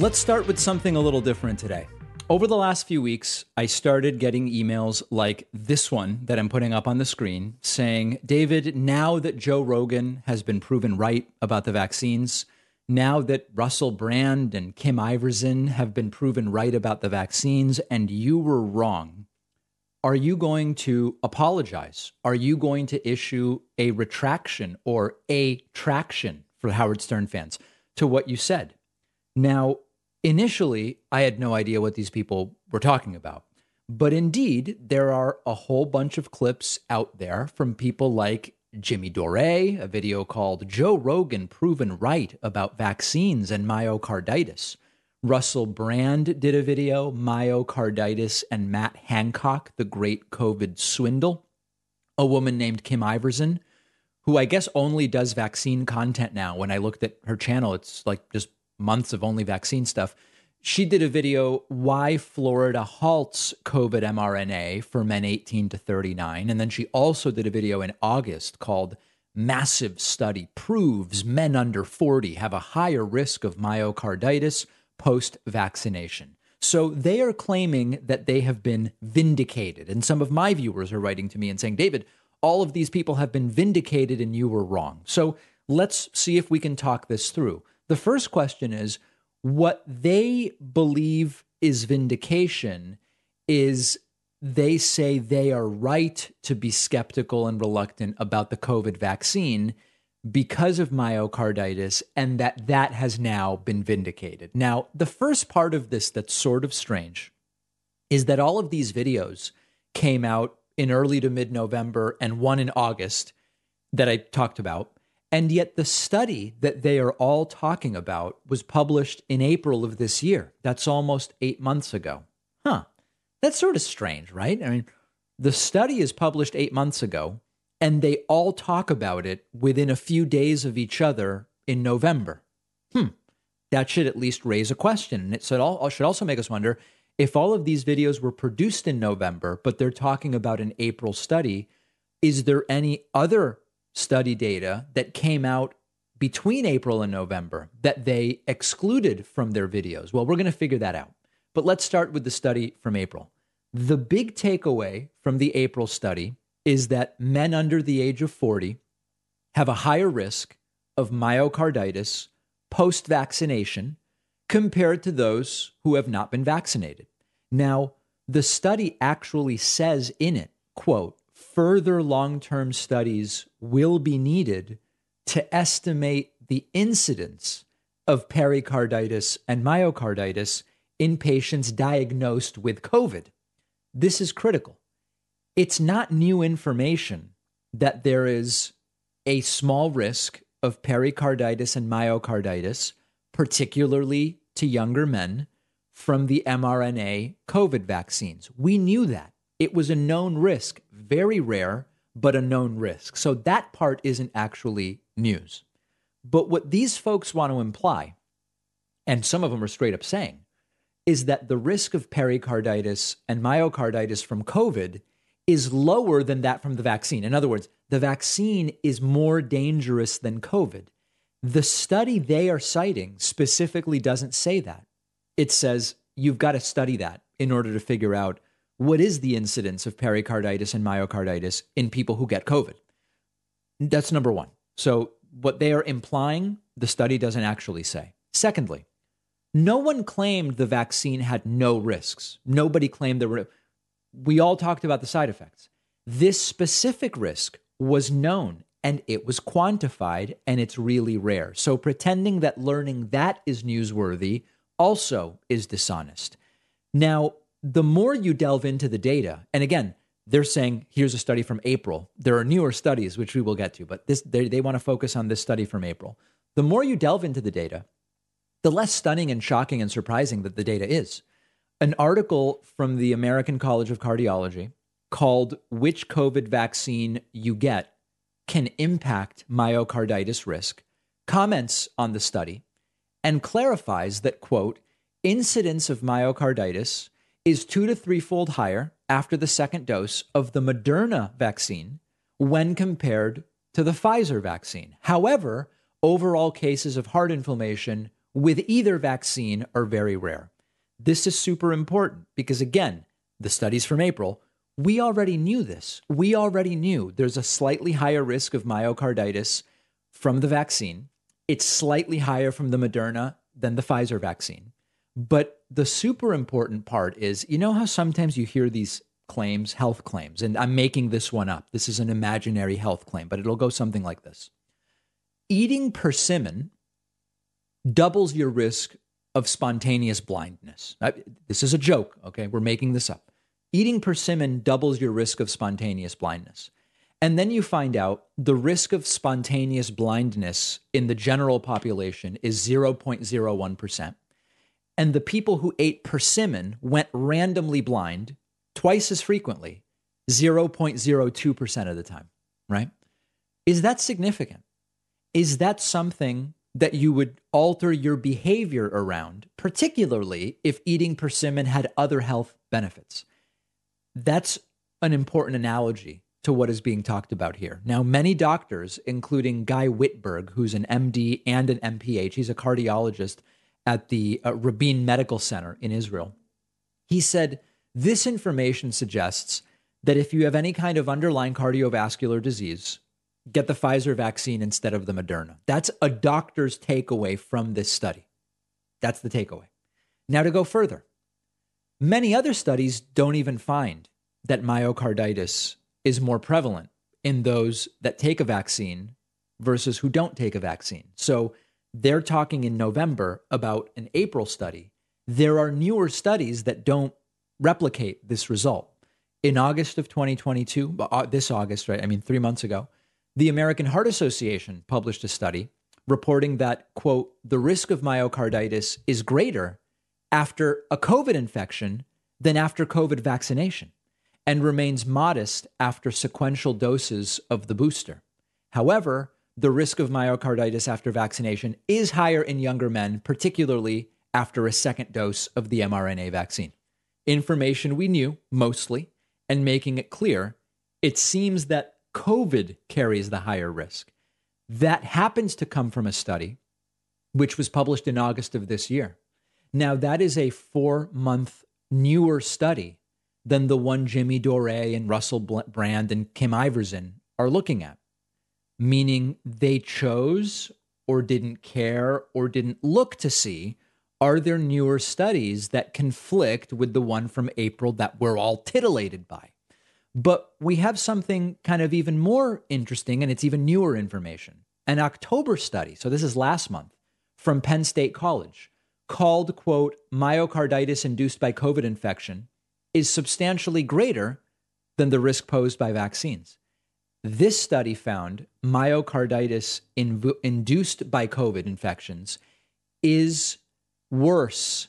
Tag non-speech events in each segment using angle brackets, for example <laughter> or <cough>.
Let's start with something a little different today. Over the last few weeks, I started getting emails like this one that I'm putting up on the screen saying, David, now that Joe Rogan has been proven right about the vaccines, now that Russell Brand and Kim Iversen have been proven right about the vaccines and you were wrong, are you going to apologize? Are you going to issue a retraction or a traction for Howard Stern fans to what you said? Now, initially, I had no idea what these people were talking about. But indeed, there are a whole bunch of clips out there from people like Jimmy Dore, a video called Joe Rogan Proven Right About Vaccines and Myocarditis. Russell Brand did a video, Myocarditis and Matt Hancock, the Great COVID Swindle. A woman named Kim Iversen, who I guess only does vaccine content now. When I looked at her channel, it's like just months of only vaccine stuff. She did a video, Why Florida Halts COVID mRNA for Men 18 to 39. And then she also did a video in August called Massive Study Proves Men Under 40 Have a Higher Risk of Myocarditis Post Vaccination. So they are claiming that they have been vindicated. And some of my viewers are writing to me and saying, David, all of these people have been vindicated and you were wrong. So let's see if we can talk this through. The first question is what they believe is vindication is they say they are right to be skeptical and reluctant about the COVID vaccine because of myocarditis and that that has now been vindicated. Now, the first part of this that's sort of strange is that all of these videos came out in early to mid November and one in August that I talked about. And yet, the study that they are all talking about was published in April of this year. That's almost eight months ago. Huh. That's sort of strange, right? I mean, the study is published eight months ago, and they all talk about it within a few days of each other in November. Hmm. That should at least raise a question. And it should also make us wonder if all of these videos were produced in November, but they're talking about an April study, is there any other study data that came out between April and November that they excluded from their videos? Well, we're going to figure that out. But let's start with the study from April. The big takeaway from the April study is that men under the age of 40 have a higher risk of myocarditis post vaccination compared to those who have not been vaccinated. Now, the study actually says in it, quote, further long term studies will be needed to estimate the incidence of pericarditis and myocarditis in patients diagnosed with COVID. This is critical. It's not new information that there is a small risk of pericarditis and myocarditis, particularly to younger men, from the mRNA COVID vaccines. We knew that. It was a known risk, very rare, but a known risk. So that part isn't actually news. But what these folks want to imply, and some of them are straight up saying, is that the risk of pericarditis and myocarditis from COVID is lower than that from the vaccine. In other words, the vaccine is more dangerous than COVID. The study they are citing specifically doesn't say that. It says you've got to study that in order to figure out what is the incidence of pericarditis and myocarditis in people who get COVID? That's number one. So, what they are implying, the study doesn't actually say. Secondly, no one claimed the vaccine had no risks. Nobody claimed there were. We all talked about the side effects. This specific risk was known and it was quantified and it's really rare. So, pretending that learning that is newsworthy also is dishonest. Now, the more you delve into the data, and again, they're saying here's a study from April. There are newer studies which we will get to, but this they, they want to focus on this study from April. The more you delve into the data, the less stunning and shocking and surprising that the data is. An article from the American College of Cardiology called Which COVID Vaccine You Get Can Impact Myocarditis Risk comments on the study and clarifies that, quote, incidence of myocarditis is two to threefold higher after the second dose of the Moderna vaccine when compared to the Pfizer vaccine. However, overall cases of heart inflammation with either vaccine are very rare. This is super important because, again, the studies from April, we already knew this. We already knew there's a slightly higher risk of myocarditis from the vaccine. It's slightly higher from the Moderna than the Pfizer vaccine. But the super important part is you know how sometimes you hear these claims, health claims, and I'm making this one up. This is an imaginary health claim, but it'll go something like this Eating persimmon doubles your risk of spontaneous blindness. This is a joke, okay? We're making this up. Eating persimmon doubles your risk of spontaneous blindness. And then you find out the risk of spontaneous blindness in the general population is 0.01%. And the people who ate persimmon went randomly blind twice as frequently, 0.02% of the time, right? Is that significant? Is that something that you would alter your behavior around, particularly if eating persimmon had other health benefits? That's an important analogy to what is being talked about here. Now, many doctors, including Guy Witberg, who's an MD and an MPH, he's a cardiologist at the uh, Rabin Medical Center in Israel, he said this information suggests that if you have any kind of underlying cardiovascular disease, get the Pfizer vaccine instead of the Moderna. That's a doctor's takeaway from this study. That's the takeaway. Now, to go further, many other studies don't even find that myocarditis is more prevalent in those that take a vaccine versus who don't take a vaccine. So they're talking in November about an April study. There are newer studies that don't replicate this result. In August of 2022, uh, this August, right? I mean, three months ago, the American Heart Association published a study reporting that, quote, the risk of myocarditis is greater after a COVID infection than after COVID vaccination and remains modest after sequential doses of the booster. However, the risk of myocarditis after vaccination is higher in younger men, particularly after a second dose of the mRNA vaccine. Information we knew mostly, and making it clear, it seems that COVID carries the higher risk. That happens to come from a study which was published in August of this year. Now, that is a four month newer study than the one Jimmy Dore and Russell Brand and Kim Iversen are looking at, meaning they chose or didn't care or didn't look to see are there newer studies that conflict with the one from April that we're all titillated by? But we have something kind of even more interesting, and it's even newer information. An October study, so this is last month, from Penn State College, called, quote, myocarditis induced by COVID infection is substantially greater than the risk posed by vaccines. This study found myocarditis in, induced by COVID infections is worse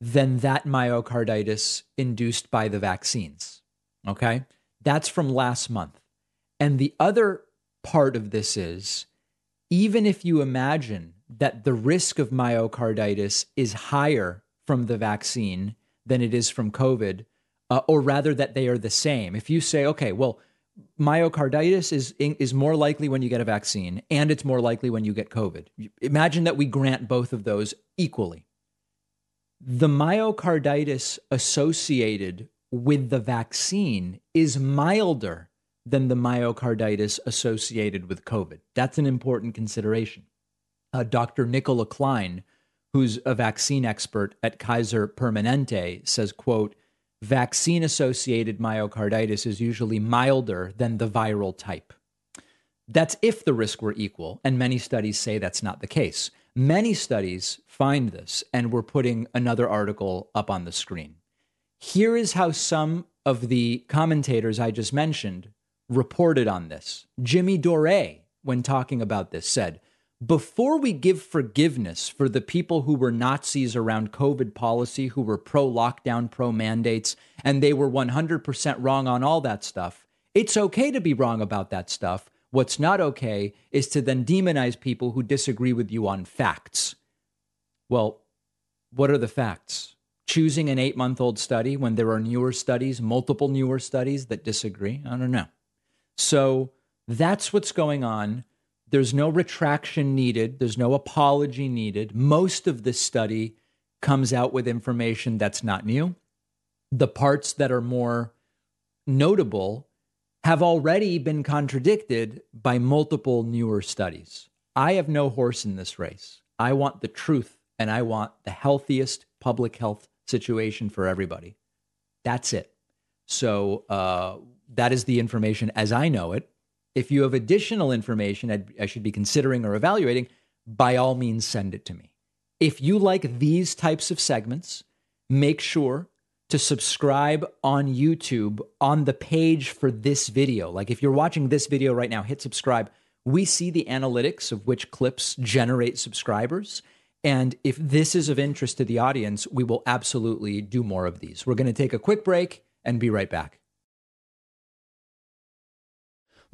than that myocarditis induced by the vaccines. Okay? That's from last month. And the other part of this is even if you imagine that the risk of myocarditis is higher from the vaccine than it is from COVID, uh, or rather that they are the same. If you say, okay, well, myocarditis is is more likely when you get a vaccine, and it's more likely when you get COVID. Imagine that we grant both of those equally. The myocarditis associated with the vaccine is milder than the myocarditis associated with COVID. That's an important consideration. Uh, Dr. Nicola Klein, who's a vaccine expert at Kaiser Permanente, says, quote, vaccine associated myocarditis is usually milder than the viral type. That's if the risk were equal, and many studies say that's not the case. Many studies find this, and we're putting another article up on the screen. Here is how some of the commentators I just mentioned reported on this. Jimmy Dore, when talking about this, said, before we give forgiveness for the people who were Nazis around COVID policy, who were pro lockdown, pro mandates, and they were 100% wrong on all that stuff, it's okay to be wrong about that stuff. What's not okay is to then demonize people who disagree with you on facts. Well, what are the facts? Choosing an eight month old study when there are newer studies, multiple newer studies that disagree? I don't know. So that's what's going on There's no retraction needed, there's no apology needed. Most of this study comes out with information that's not new. The parts that are more notable have already been contradicted by multiple newer studies. I have no horse in this race. I want the truth and I want the healthiest public health situation for everybody. That's it. So uh, that is the information as I know it. If you have additional information I'd, I should be considering or evaluating, by all means, send it to me. If you like these types of segments, make sure to subscribe on YouTube on the page for this video. Like if you're watching this video right now, hit subscribe. We see the analytics of which clips generate subscribers. And if this is of interest to the audience, we will absolutely do more of these. We're going to take a quick break and be right back.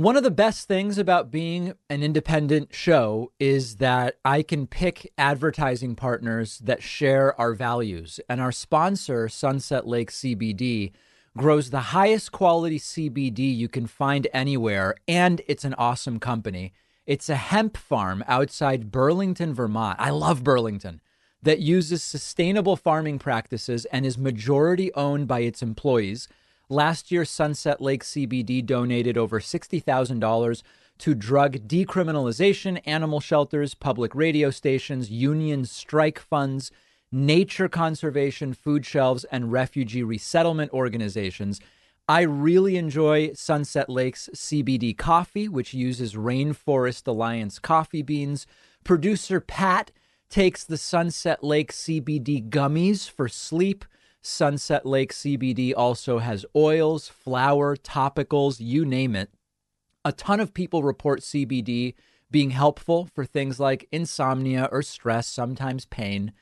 One of the best things about being an independent show is that I can pick advertising partners that share our values. And our sponsor, Sunset Lake CBD, grows the highest quality CBD you can find anywhere. And it's an awesome company. It's a hemp farm outside Burlington, Vermont. I love Burlington that uses sustainable farming practices and is majority owned by its employees Last year, Sunset Lake CBD donated over $60,000 to drug decriminalization, animal shelters, public radio stations, union strike funds, nature conservation, food shelves, and refugee resettlement organizations. I really enjoy Sunset Lake's CBD coffee, which uses Rainforest Alliance coffee beans. Producer Pat takes the Sunset Lake CBD gummies for sleep. Sunset Lake CBD also has oils, flour, topicals, you name it. A ton of people report CBD being helpful for things like insomnia or stress, sometimes pain.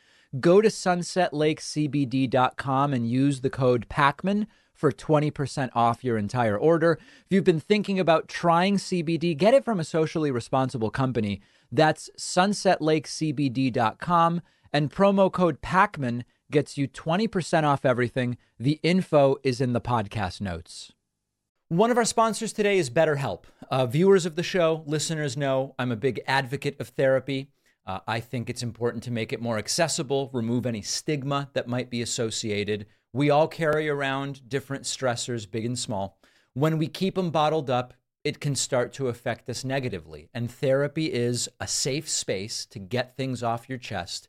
Go to sunsetlakecbd.com and use the code PAKMAN for 20% off your entire order. If you've been thinking about trying CBD, get it from a socially responsible company. That's sunsetlakecbd.com and promo code PAKMAN gets you 20% off everything. The info is in the podcast notes. One of our sponsors today is BetterHelp. Uh, viewers of the show, listeners know I'm a big advocate of therapy. Uh, I think it's important to make it more accessible, remove any stigma that might be associated. We all carry around different stressors, big and small. When we keep them bottled up, it can start to affect us negatively. And therapy is a safe space to get things off your chest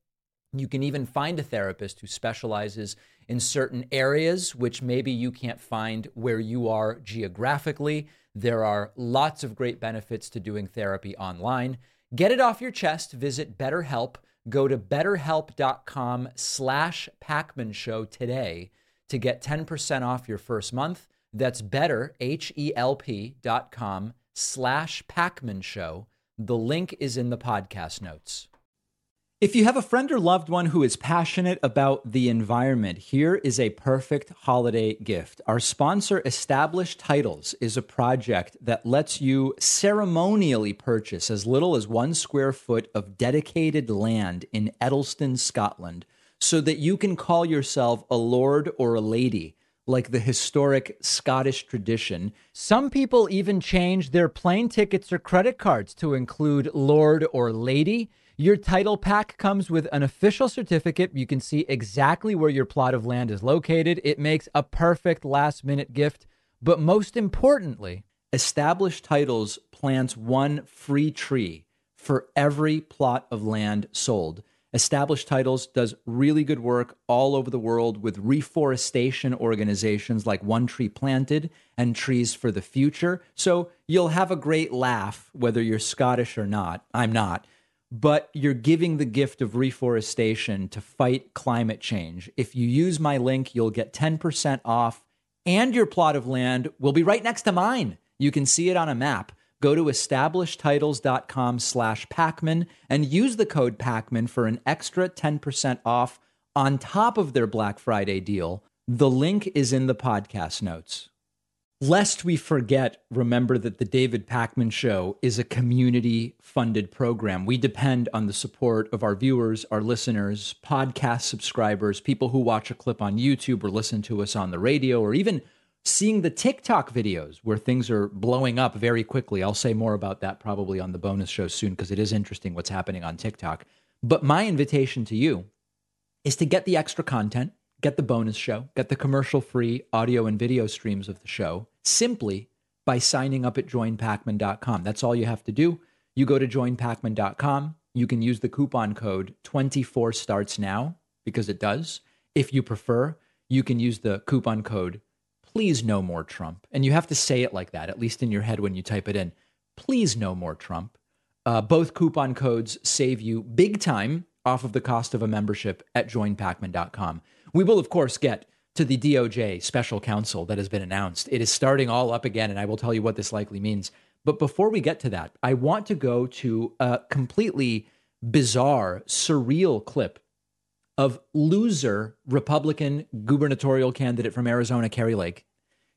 You can even find a therapist who specializes in certain areas, which maybe you can't find where you are geographically. There are lots of great benefits to doing therapy online. Get it off your chest. Visit BetterHelp. Go to betterhelp.com slash Pakman Show today to get 10% off your first month. That's better, H-E-L-P slash Pakman Show. The link is in the podcast notes. If you have a friend or loved one who is passionate about the environment, here is a perfect holiday gift. Our sponsor, Established Titles, is a project that lets you ceremonially purchase as little as one square foot of dedicated land in Edelston, Scotland, so that you can call yourself a lord or a lady like the historic Scottish tradition. Some people even change their plane tickets or credit cards to include Lord or Lady. Your title pack comes with an official certificate. You can see exactly where your plot of land is located. It makes a perfect last minute gift. But most importantly, established titles plants one free tree for every plot of land sold. Established Titles does really good work all over the world with reforestation organizations like One Tree Planted and Trees for the Future. So you'll have a great laugh whether you're Scottish or not. I'm not but you're giving the gift of reforestation to fight climate change. If you use my link, you'll get 10% off, and your plot of land will be right next to mine. You can see it on a map. Go to establishedtitles.com slash Pakman and use the code Pakman for an extra 10% off on top of their Black Friday deal. The link is in the podcast notes. Lest we forget, remember that the David Pakman Show is a community funded program. We depend on the support of our viewers, our listeners, podcast subscribers, people who watch a clip on YouTube or listen to us on the radio, or even seeing the TikTok videos where things are blowing up very quickly. I'll say more about that probably on the bonus show soon because it is interesting what's happening on TikTok. But my invitation to you is to get the extra content, get the bonus show, get the commercial free audio and video streams of the show simply by signing up at joinpakman.com. That's all you have to do. You go to joinpakman.com. You can use the coupon code 24 starts now because it does. If you prefer, you can use the coupon code please no more Trump. And you have to say it like that, at least in your head when you type it in. Please no more Trump. Uh, both coupon codes save you big time off of the cost of a membership at joinpakman.com. We will, of course, get to the DOJ special counsel that has been announced. It is starting all up again, and I will tell you what this likely means. But before we get to that, I want to go to a completely bizarre, surreal clip of loser Republican gubernatorial candidate from Arizona, Kari Lake.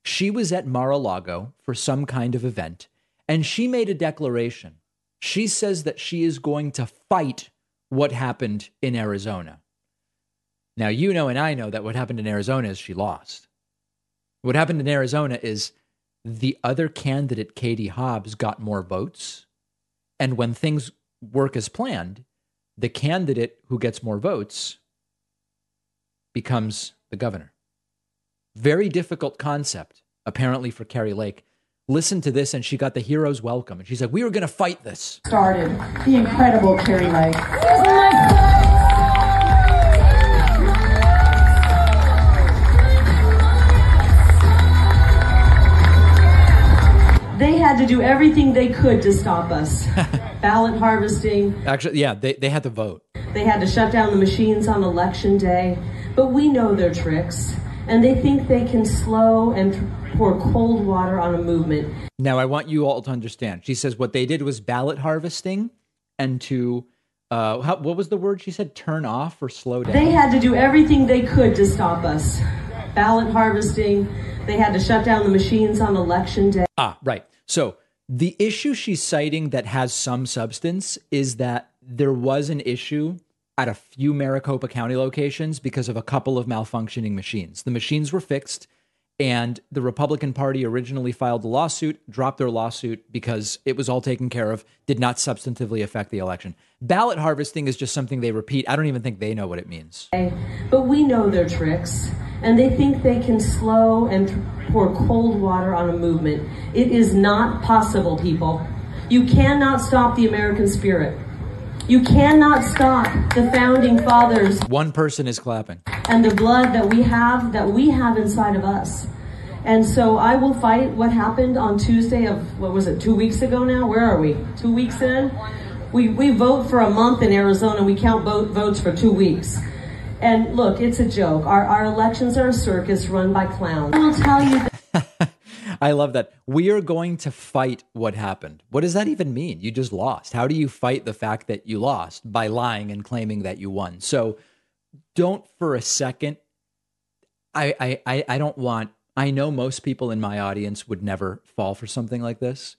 She was at Mar a Lago for some kind of event, and she made a declaration. She says that she is going to fight what happened in Arizona. Now, you know, and I know that what happened in Arizona is she lost. What happened in Arizona is the other candidate, Katie Hobbs, got more votes. And when things work as planned, the candidate who gets more votes becomes the governor. Very difficult concept, apparently, for Kari Lake. Listen to this, and she got the hero's welcome. And she's like, We were going to fight this. Started the incredible Kari Lake. Oh they had to do everything they could to stop us. <laughs> Ballot harvesting. Actually, yeah, they, they had to vote. They had to shut down the machines on election day. But we know their tricks, and they think they can slow and pour cold water on a movement. Now, I want you all to understand. She says what they did was ballot harvesting and to, uh, how, what was the word she said? Turn off or slow down? They had to do everything they could to stop us. Ballot harvesting, they had to shut down the machines on election day. Ah, right. So the issue she's citing that has some substance is that there was an issue at a few Maricopa County locations because of a couple of malfunctioning machines. The machines were fixed, and the Republican Party originally filed a lawsuit, dropped their lawsuit because it was all taken care of, did not substantively affect the election. Ballot harvesting is just something they repeat. I don't even think they know what it means. But we know their tricks, and they think they can slow and pour cold water on a movement. It is not possible, people. You cannot stop the American spirit. You cannot stop the founding fathers. One person is clapping. And the blood that we have, that we have inside of us. And so I will fight what happened on Tuesday of, what was it, two weeks ago now? Where are we? Two weeks in? We, we vote for a month in Arizona. We count vote, votes for two weeks. And look, it's a joke. Our, our elections are a circus run by clowns. I will tell you that. <laughs> I love that. We are going to fight what happened. What does that even mean? You just lost. How do you fight the fact that you lost by lying and claiming that you won? So don't for a second. I I I don't want. I know most people in my audience would never fall for something like this.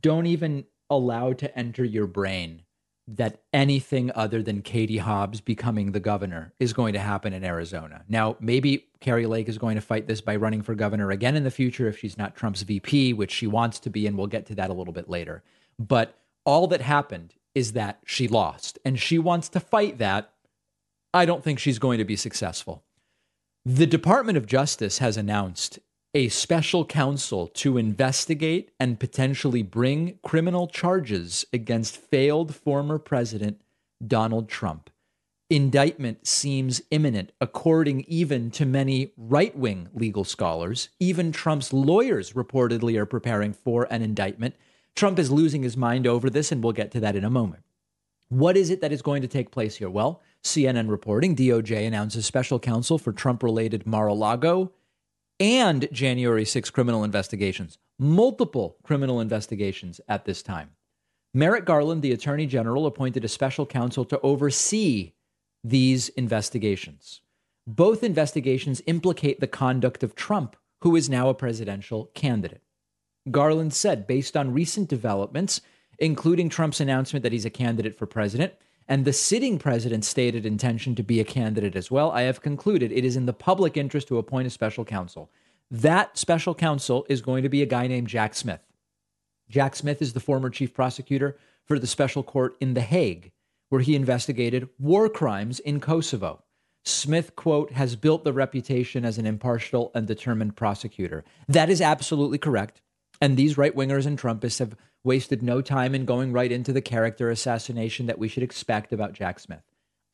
Don't even allow to enter your brain that anything other than Katie Hobbs becoming the governor is going to happen in Arizona. Now, maybe Kari Lake is going to fight this by running for governor again in the future if she's not Trump's VP, which she wants to be, and we'll get to that a little bit later. But all that happened is that she lost, and she wants to fight that. I don't think she's going to be successful. The Department of Justice has announced a special counsel to investigate and potentially bring criminal charges against failed former President Donald Trump. Indictment seems imminent, according even to many right wing legal scholars. Even Trump's lawyers reportedly are preparing for an indictment. Trump is losing his mind over this, and we'll get to that in a moment. What is it that is going to take place here? Well, CNN reporting DOJ announces special counsel for Trump related Mar a Lago and January 6 criminal investigations, multiple criminal investigations at this time. Merrick Garland, the Attorney General, appointed a special counsel to oversee these investigations. Both investigations implicate the conduct of Trump, who is now a presidential candidate. Garland said, based on recent developments, including Trump's announcement that he's a candidate for president and the sitting president's stated intention to be a candidate as well, I have concluded it is in the public interest to appoint a special counsel. That special counsel is going to be a guy named Jack Smith. Jack Smith is the former chief prosecutor for the special court in The Hague, where he investigated war crimes in Kosovo. Smith, quote, has built the reputation as an impartial and determined prosecutor. That is absolutely correct. And these right wingers and Trumpists have wasted no time in going right into the character assassination that we should expect about Jack Smith.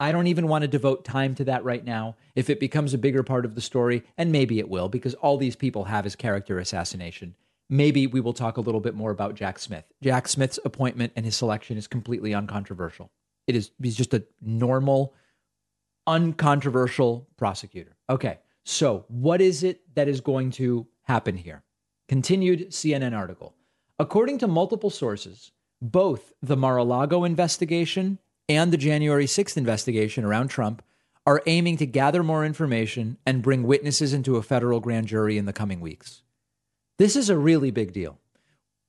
I don't even want to devote time to that right now. If it becomes a bigger part of the story, and maybe it will, because all these people have is character assassination, maybe we will talk a little bit more about Jack Smith. Jack Smith's appointment and his selection is completely uncontroversial. It is he's just a normal, uncontroversial prosecutor. Okay, so what is it that is going to happen here? Continued CNN article. According to multiple sources, both the Mar a Lago investigation and the January 6th investigation around Trump are aiming to gather more information and bring witnesses into a federal grand jury in the coming weeks. This is a really big deal.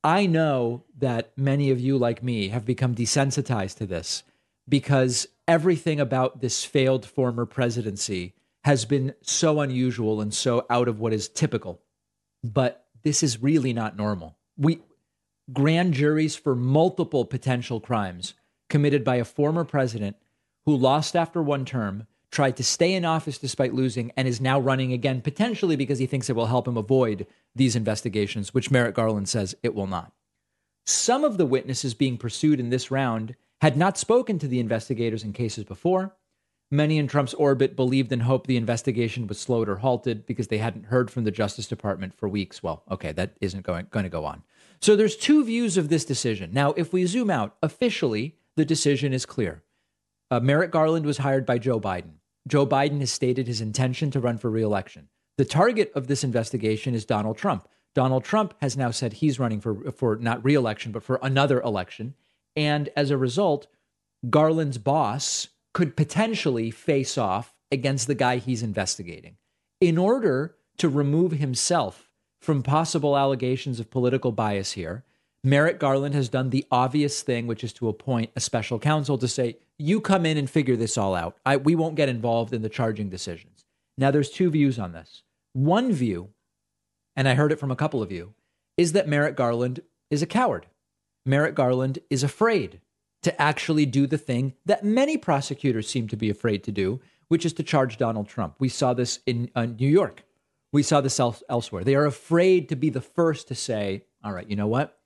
I know that many of you, like me, have become desensitized to this because everything about this failed former presidency has been so unusual and so out of what is typical. But this is really not normal. We grand juries for multiple potential crimes committed by a former president who lost after one term, tried to stay in office despite losing, and is now running again, potentially because he thinks it will help him avoid these investigations, which Merrick Garland says it will not. Some of the witnesses being pursued in this round had not spoken to the investigators in cases before. Many in Trump's orbit believed and hoped the investigation was slowed or halted because they hadn't heard from the Justice Department for weeks. Well, okay, that isn't going, going to go on. So there's two views of this decision. Now, if we zoom out, officially, the decision is clear. Uh, Merrick Garland was hired by Joe Biden. Joe Biden has stated his intention to run for reelection. The target of this investigation is Donald Trump. Donald Trump has now said he's running for for not reelection but for another election, and as a result, Garland's boss could potentially face off against the guy he's investigating. In order to remove himself from possible allegations of political bias here, Merrick Garland has done the obvious thing, which is to appoint a special counsel to say, you come in and figure this all out. I, we won't get involved in the charging decisions. Now, there's two views on this. One view, and I heard it from a couple of you, is that Merrick Garland is a coward. Merrick Garland is afraid to actually do the thing that many prosecutors seem to be afraid to do, which is to charge Donald Trump. We saw this in uh, New York. We saw this elsewhere. They are afraid to be the first to say, all right, you know what?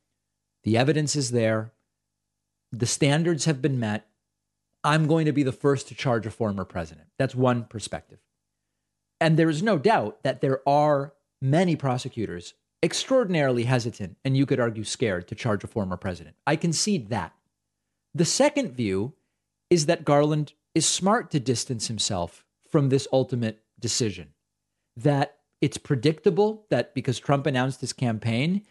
The evidence is there. The standards have been met. I'm going to be the first to charge a former president. That's one perspective. And there is no doubt that there are many prosecutors extraordinarily hesitant, and you could argue scared, to charge a former president. I concede that. The second view is that Garland is smart to distance himself from this ultimate decision, that it's predictable that because Trump announced his campaign,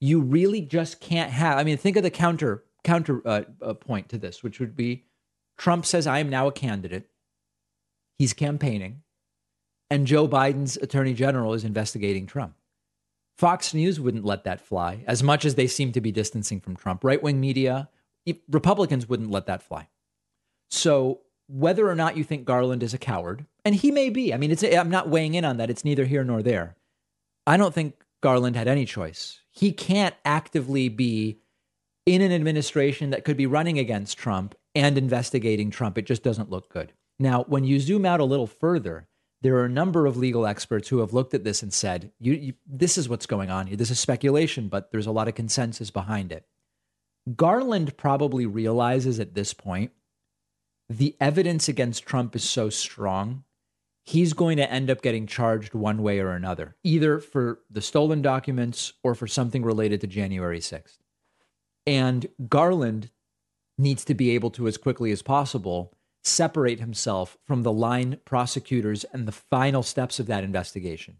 you really just can't have. I mean, think of the counter counter uh, uh, point to this, which would be Trump says, I am now a candidate. He's campaigning. And Joe Biden's attorney general is investigating Trump. Fox News wouldn't let that fly, as much as they seem to be distancing from Trump. Right wing media, Republicans wouldn't let that fly. So, whether or not you think Garland is a coward, and he may be, I mean, it's, I'm not weighing in on that. It's neither here nor there. I don't think Garland had any choice. He can't actively be in an administration that could be running against Trump and investigating Trump. It just doesn't look good. Now, when you zoom out a little further, there are a number of legal experts who have looked at this and said, you, you, This is what's going on here. This is speculation, but there's a lot of consensus behind it. Garland probably realizes at this point the evidence against Trump is so strong, he's going to end up getting charged one way or another, either for the stolen documents or for something related to January 6th. And Garland needs to be able to, as quickly as possible, separate himself from the line prosecutors and the final steps of that investigation.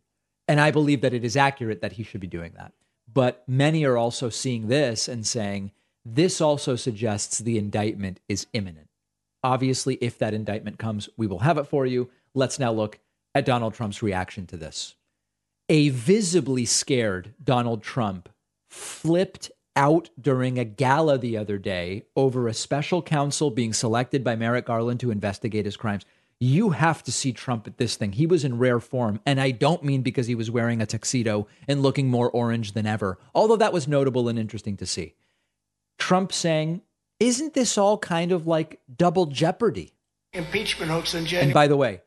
And I believe that it is accurate that he should be doing that. But many are also seeing this and saying, this also suggests the indictment is imminent. Obviously, if that indictment comes, we will have it for you. Let's now look at Donald Trump's reaction to this. A visibly scared Donald Trump flipped out during a gala the other day over a special counsel being selected by Merrick Garland to investigate his crimes. You have to see Trump at this thing. He was in rare form. And I don't mean because he was wearing a tuxedo and looking more orange than ever, although that was notable and interesting to see. Trump saying, Isn't this all kind of like double jeopardy? Impeachment hoax in January. And by the way,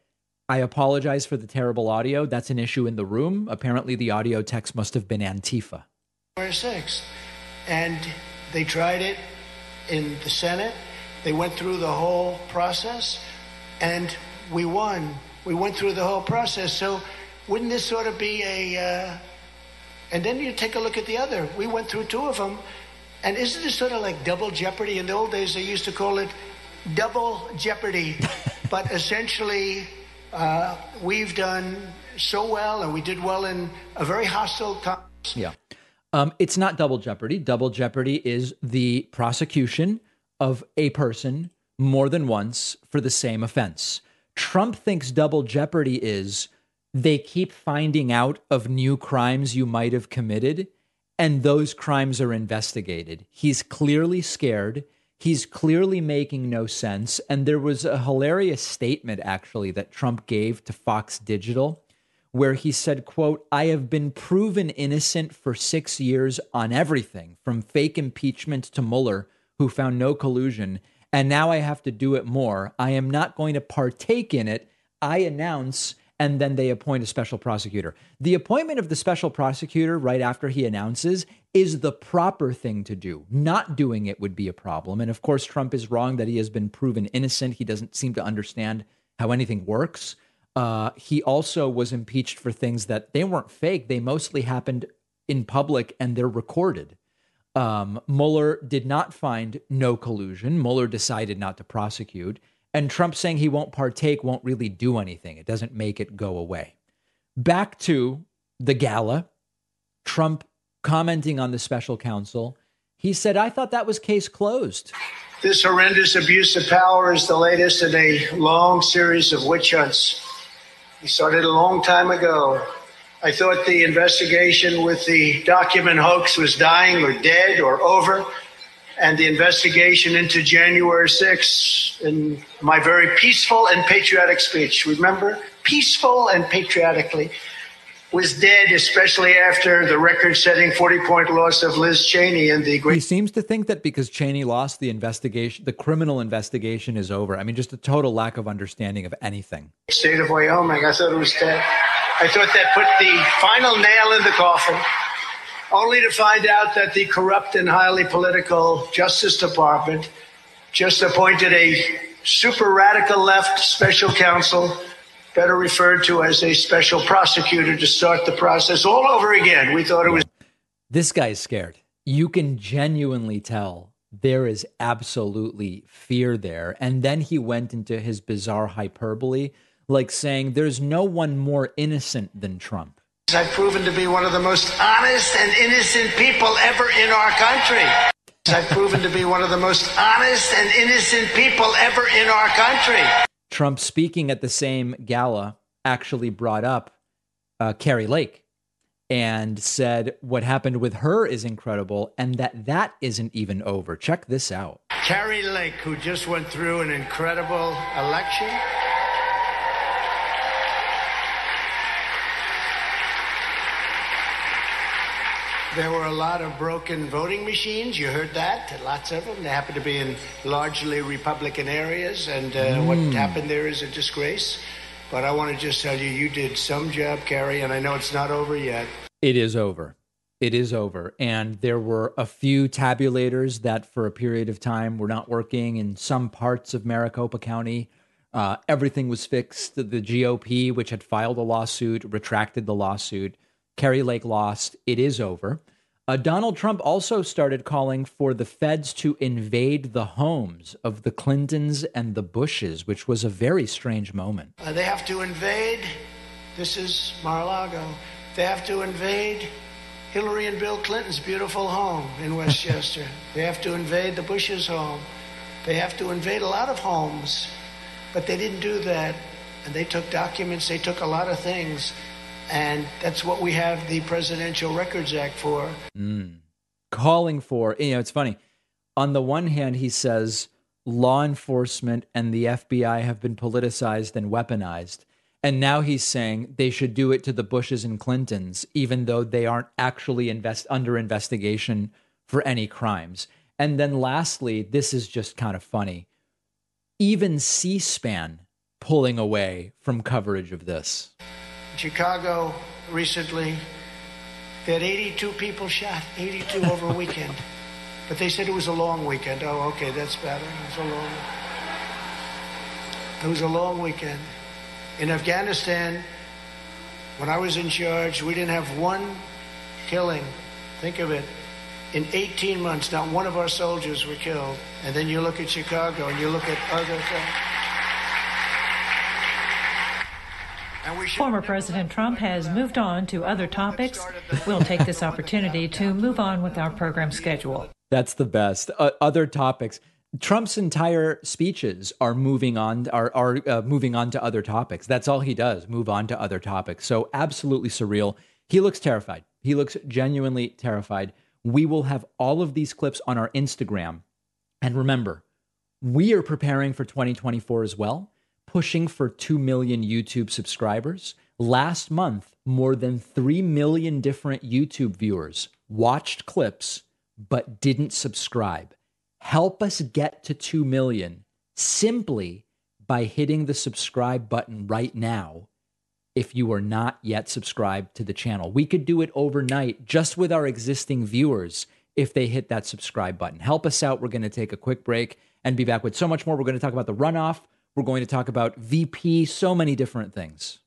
I apologize for the terrible audio. That's an issue in the room. Apparently, the audio text must have been Antifa. 6. And they tried it in the Senate. They went through the whole process, and we won. We went through the whole process. So, wouldn't this sort of be a. Uh, and then you take a look at the other. We went through two of them. And isn't this sort of like double jeopardy? In the old days, they used to call it double jeopardy. <laughs> but essentially, uh, we've done so well, and we did well in a very hostile. Yeah. Um, it's not double jeopardy. Double jeopardy is the prosecution of a person more than once for the same offense. Trump thinks double jeopardy is they keep finding out of new crimes you might have committed and those crimes are investigated. He's clearly scared. He's clearly making no sense. And there was a hilarious statement actually that Trump gave to Fox Digital where he said, quote, I have been proven innocent for six years on everything, from fake impeachment to Mueller, who found no collusion. And now I have to do it more. I am not going to partake in it. I announce and then they appoint a special prosecutor. The appointment of the special prosecutor right after he announces is the proper thing to do. Not doing it would be a problem. And of course, Trump is wrong that he has been proven innocent. He doesn't seem to understand how anything works. Uh, he also was impeached for things that they weren't fake, they mostly happened in public and they're recorded. Um, Mueller did not find no collusion. Mueller decided not to prosecute. And Trump saying he won't partake won't really do anything. It doesn't make it go away. Back to the gala, Trump commenting on the special counsel, he said, I thought that was case closed. This horrendous abuse of power is the latest in a long series of witch hunts. He started a long time ago. I thought the investigation with the document hoax was dying or dead or over and the investigation into January 6th in my very peaceful and patriotic speech. Remember, peaceful and patriotically was dead, especially after the record setting 40 point loss of Liz Cheney and the great. He seems to think that because Cheney lost the investigation, the criminal investigation is over. I mean, just a total lack of understanding of anything. State of Wyoming, I thought it was dead. I thought that put the final nail in the coffin only to find out that the corrupt and highly political Justice Department just appointed a super radical left special counsel, better referred to as a special prosecutor, to start the process all over again. We thought it was. This guy's scared. You can genuinely tell there is absolutely fear there. And then he went into his bizarre hyperbole, like saying there's no one more innocent than Trump. I've proven to be one of the most honest and innocent people ever in our country. I've proven to be one of the most honest and innocent people ever in our country. Trump speaking at the same gala actually brought up uh, Kari Lake and said what happened with her is incredible and that that isn't even over. Check this out. Kari Lake, who just went through an incredible election There were a lot of broken voting machines. You heard that. Lots of them. They happen to be in largely Republican areas. And uh, mm. what happened there is a disgrace. But I want to just tell you, you did some job, Kari, and I know it's not over yet. It is over. It is over. And there were a few tabulators that, for a period of time, were not working in some parts of Maricopa County. Uh, everything was fixed. The GOP, which had filed a lawsuit, retracted the lawsuit. Kari Lake lost. It is over. Uh, Donald Trump also started calling for the feds to invade the homes of the Clintons and the Bushes, which was a very strange moment. Uh, they have to invade. This is Mar a Lago. They have to invade Hillary and Bill Clinton's beautiful home in <laughs> Westchester. they have to invade the Bush's home. They have to invade a lot of homes. But they didn't do that. And they took documents, they took a lot of things. And that's what we have the Presidential Records Act for. Mm. Calling for, you know, it's funny. On the one hand, he says law enforcement and the FBI have been politicized and weaponized. And now he's saying they should do it to the Bushes and Clintons, even though they aren't actually invest under investigation for any crimes. And then lastly, this is just kind of funny. Even C SPAN pulling away from coverage of this. Chicago recently, they had 82 people shot, 82 <laughs> over a weekend. But they said it was a long weekend. Oh, okay, that's better. It was a long. It was a long weekend. In Afghanistan, when I was in charge, we didn't have one killing. Think of it. In 18 months, not one of our soldiers were killed. And then you look at Chicago and you look at other things. Former President Trump has moved on to other topics. We'll take this opportunity to move on with our program schedule. That's the best. Uh, other topics. Trump's entire speeches are moving on are are uh, moving on to other topics. That's all he does, move on to other topics. So absolutely surreal. He looks terrified. He looks genuinely terrified. We will have all of these clips on our Instagram. And remember, we are preparing for 2024 as well pushing for 2 million YouTube subscribers. Last month, more than 3 million different YouTube viewers watched clips but didn't subscribe. Help us get to 2 million simply by hitting the subscribe button right now if you are not yet subscribed to the channel. We could do it overnight just with our existing viewers if they hit that subscribe button. Help us out. We're going to take a quick break and be back with so much more. We're going to talk about the runoff. We're going to talk about VP, so many different things.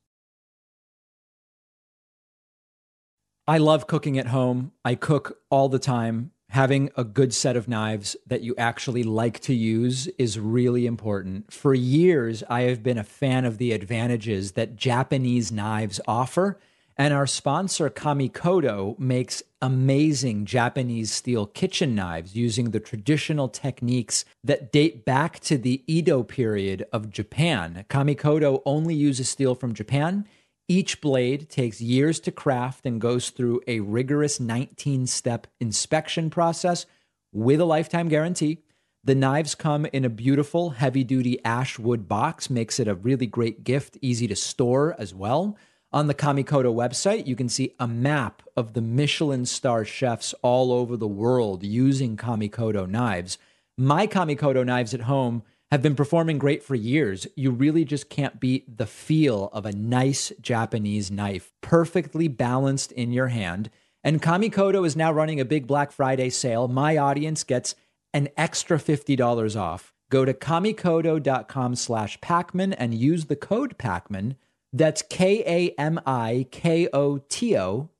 I love cooking at home. I cook all the time. Having a good set of knives that you actually like to use is really important. For years, I have been a fan of the advantages that Japanese knives offer and our sponsor, Kamikoto, makes amazing Japanese steel kitchen knives using the traditional techniques that date back to the Edo period of Japan. Kamikoto only uses steel from Japan. Each blade takes years to craft and goes through a rigorous 19 step inspection process with a lifetime guarantee. The knives come in a beautiful heavy duty ash wood box, makes it a really great gift, easy to store as well. On the Kamikoto website, you can see a map of the Michelin star chefs all over the world using Kamikoto knives. My Kamikoto knives at home have been performing great for years. You really just can't beat the feel of a nice Japanese knife, perfectly balanced in your hand. And Kamikoto is now running a big Black Friday sale. My audience gets an extra $50 off. Go to kamikoto.com slash Pakman and use the code Pakman that's K-A-M-I-K-O-T-O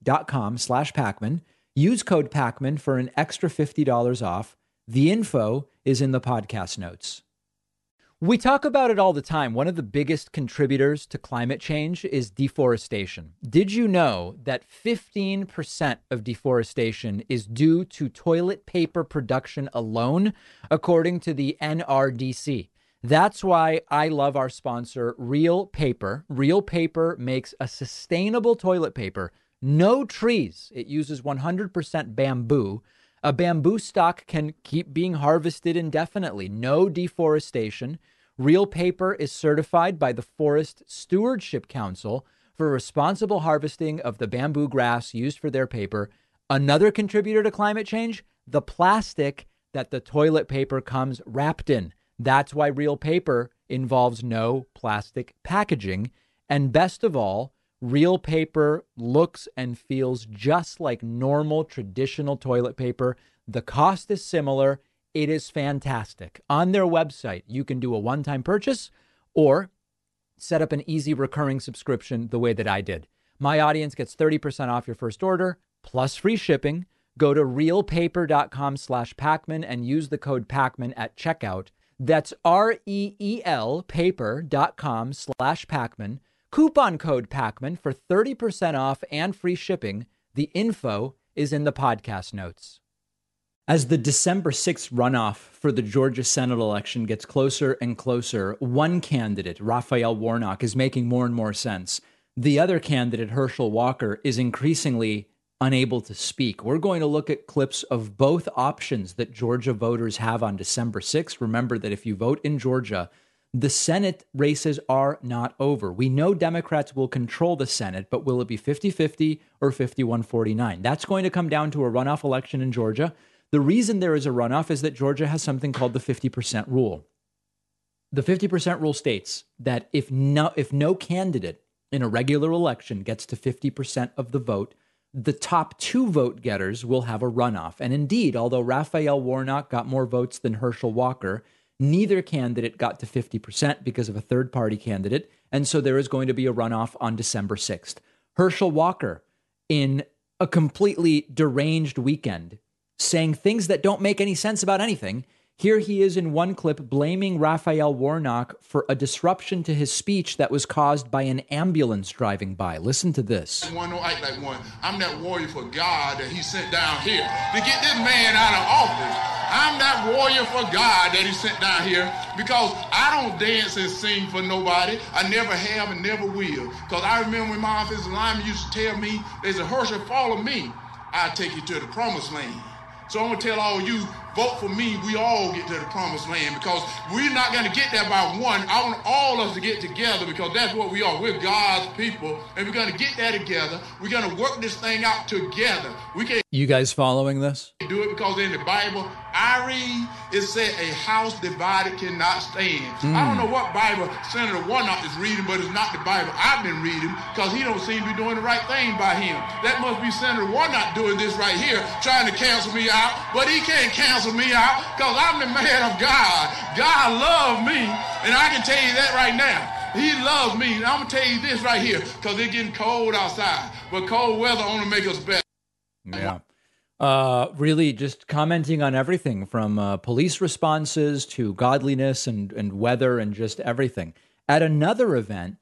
dot com slash Pakman. Use code Pakman for an extra $50 off. The info is in the podcast notes. We talk about it all the time. One of the biggest contributors to climate change is deforestation. Did you know that 15% of deforestation is due to toilet paper production alone, according to the NRDC? That's why I love our sponsor, Reel Paper. Reel Paper makes a sustainable toilet paper, no trees. It uses 100% bamboo. A bamboo stock can keep being harvested indefinitely, no deforestation. Reel Paper is certified by the Forest Stewardship Council for responsible harvesting of the bamboo grass used for their paper. Another contributor to climate change the plastic that the toilet paper comes wrapped in. That's why reel paper involves no plastic packaging. And best of all, reel paper looks and feels just like normal traditional toilet paper. The cost is similar. It is fantastic. On their website, you can do a one time purchase or set up an easy recurring subscription the way that I did. My audience gets 30% off your first order plus free shipping. Go to reelpaper.com slash Pakman and use the code Pakman at checkout that's R E E L paper.com slash Pakman. Coupon code Pakman for 30% off and free shipping. The info is in the podcast notes. As the December 6th runoff for the Georgia Senate election gets closer and closer, one candidate, Raphael Warnock, is making more and more sense. The other candidate, Herschel Walker, is increasingly unable to speak. We're going to look at clips of both options that Georgia voters have on December 6th. Remember that if you vote in Georgia, the Senate races are not over. We know Democrats will control the Senate, but will it be 50 50 or 51 49? That's going to come down to a runoff election in Georgia. The reason there is a runoff is that Georgia has something called the 50% rule. The 50% rule states that if no, if no candidate in a regular election gets to 50% of the vote, the top two vote getters will have a runoff. And indeed, although Raphael Warnock got more votes than Herschel Walker, Neither candidate got to 50% because of a third party candidate. And so there is going to be a runoff on December 6th. Herschel Walker, in a completely deranged weekend, saying things that don't make any sense about anything. Here he is in one clip blaming Raphael Warnock for a disruption to his speech that was caused by an ambulance driving by. Listen to this. Act like one. I'm that warrior for God that he sent down here to get this man out of office. I'm that warrior for God that he sent down here because I don't dance and sing for nobody. I never have and never will. Because I remember when my office lineman used to tell me, they said, Herschel, follow me. I'll take you to the promised land. So I'm to tell all you vote for me, we all get to the promised land because we're not going to get there by one. I want all of us to get together because that's what we are. We're God's people, and we're going to get there together. We're going to work this thing out together. We can You guys following this? Do it because in the Bible, I read, it said a house divided cannot stand. Mm. I don't know what Bible Senator Warnock is reading, but it's not the Bible I've been reading because he don't seem to be doing the right thing by him. That must be Senator Warnock doing this right here, trying to cancel me out, but he can't cancel me out because I'm the man of God. God loves me, and I can tell you that right now. He loves me. And I'm going to tell you this right here because it's getting cold outside, but cold weather only makes us better. Yeah. Uh, really just commenting on everything from uh, police responses to godliness and, and weather and just everything. At another event,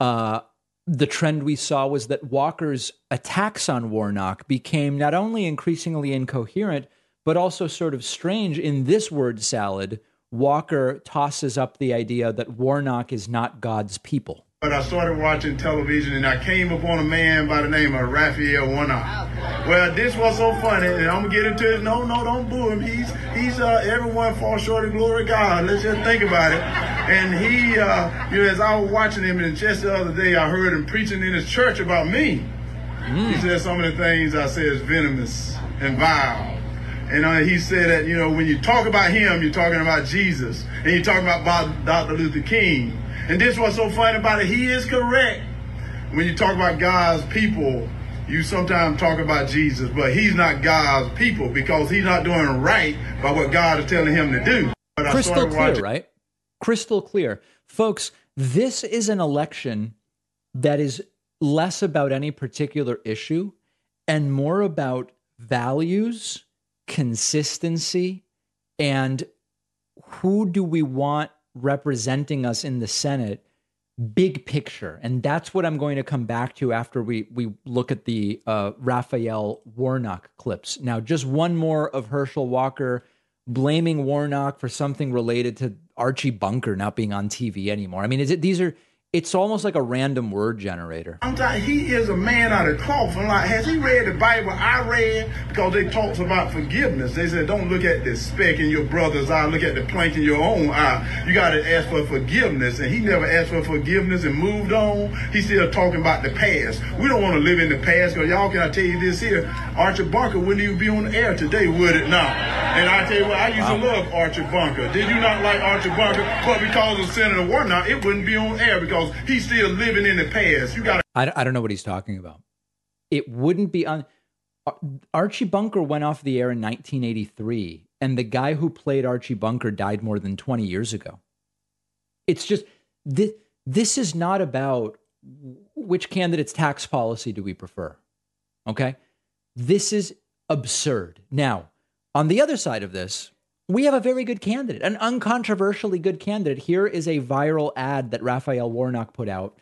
uh, the trend we saw was that Walker's attacks on Warnock became not only increasingly incoherent, but also sort of strange in this word salad. Walker tosses up the idea that Warnock is not God's people. But I started watching television and I came upon a man by the name of Raphael Warnock. Well, this was so funny, and I'm gonna get into it. No, no, don't boo him. He's he's uh, everyone falls short of glory of God. Let's just think about it. And he, uh, you know, as I was watching him, and just the other day, I heard him preaching in his church about me. Mm. He said some of the things I said is venomous and vile. And uh, he said that, you know, when you talk about him, you're talking about Jesus. And you're talking about Dr. Luther King. And this what's so funny about it. He is correct. When you talk about God's people, you sometimes talk about Jesus, but he's not God's people because he's not doing right by what God is telling him to do. But Crystal clear, watching- right? Crystal clear. Folks, this is an election that is less about any particular issue and more about values consistency and who do we want representing us in the Senate big picture. And that's what i'm going to come back to after we we look at the uh, raphael warnock clips. Now just one more of herschel walker blaming warnock for something related to archie bunker not being on tv anymore. I mean is it these are it's almost like a random word generator. Sometimes he is a man out of cloth. I'm like, has he read the Bible I read? Because it talks about forgiveness. They said, don't look at the speck in your brother's eye, look at the plank in your own eye. You got to ask for forgiveness. And he never asked for forgiveness and moved on. He's still talking about the past. We don't want to live in the past because y'all, can I tell you this here? Archie Bunker wouldn't even be on the air today, would it not? And I tell you what, I used wow. to love Archie Bunker. Did you not like Archie Bunker? But because of Senator Warnock, it wouldn't be on air because because he's still living in the past. You got. I I don't know what he's talking about. It wouldn't be on. Archie Bunker went off the air in 1983, and the guy who played Archie Bunker died more than 20 years ago. It's just this. This is not about which candidate's tax policy do we prefer. Okay, this is absurd. Now, on the other side of this, we have a very good candidate, an uncontroversially good candidate. Here is a viral ad that Raphael Warnock put out